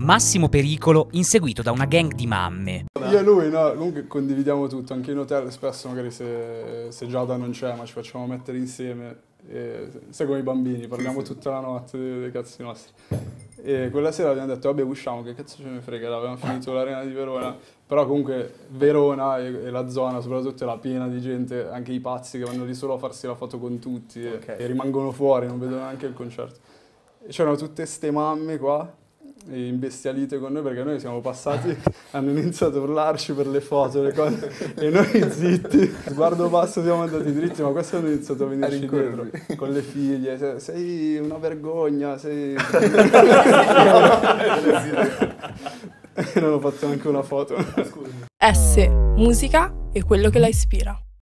Massimo Pericolo inseguito da una gang di mamme. Io e lui, no, comunque condividiamo tutto, anche in hotel spesso magari se, se Giada non c'è ma ci facciamo mettere insieme, e, sai come i bambini, parliamo tutta la notte dei, dei cazzi nostri. E quella sera abbiamo detto vabbè usciamo, che cazzo ce ne frega, avevamo finito l'arena di Verona, però comunque Verona e, e, la zona soprattutto era piena di gente, anche i pazzi che vanno lì solo a farsi la foto con tutti okay. e, e rimangono fuori, non vedono neanche il concerto. E c'erano tutte ste mamme qua imbestialite con noi perché noi siamo passati, hanno iniziato a urlarci per le foto, le cose, e noi zitti, sguardo basso siamo andati dritti, ma questo hanno iniziato a venirci dietro con le figlie, sei una vergogna, sei... non ho fatto neanche una foto. S, musica e quello che la ispira.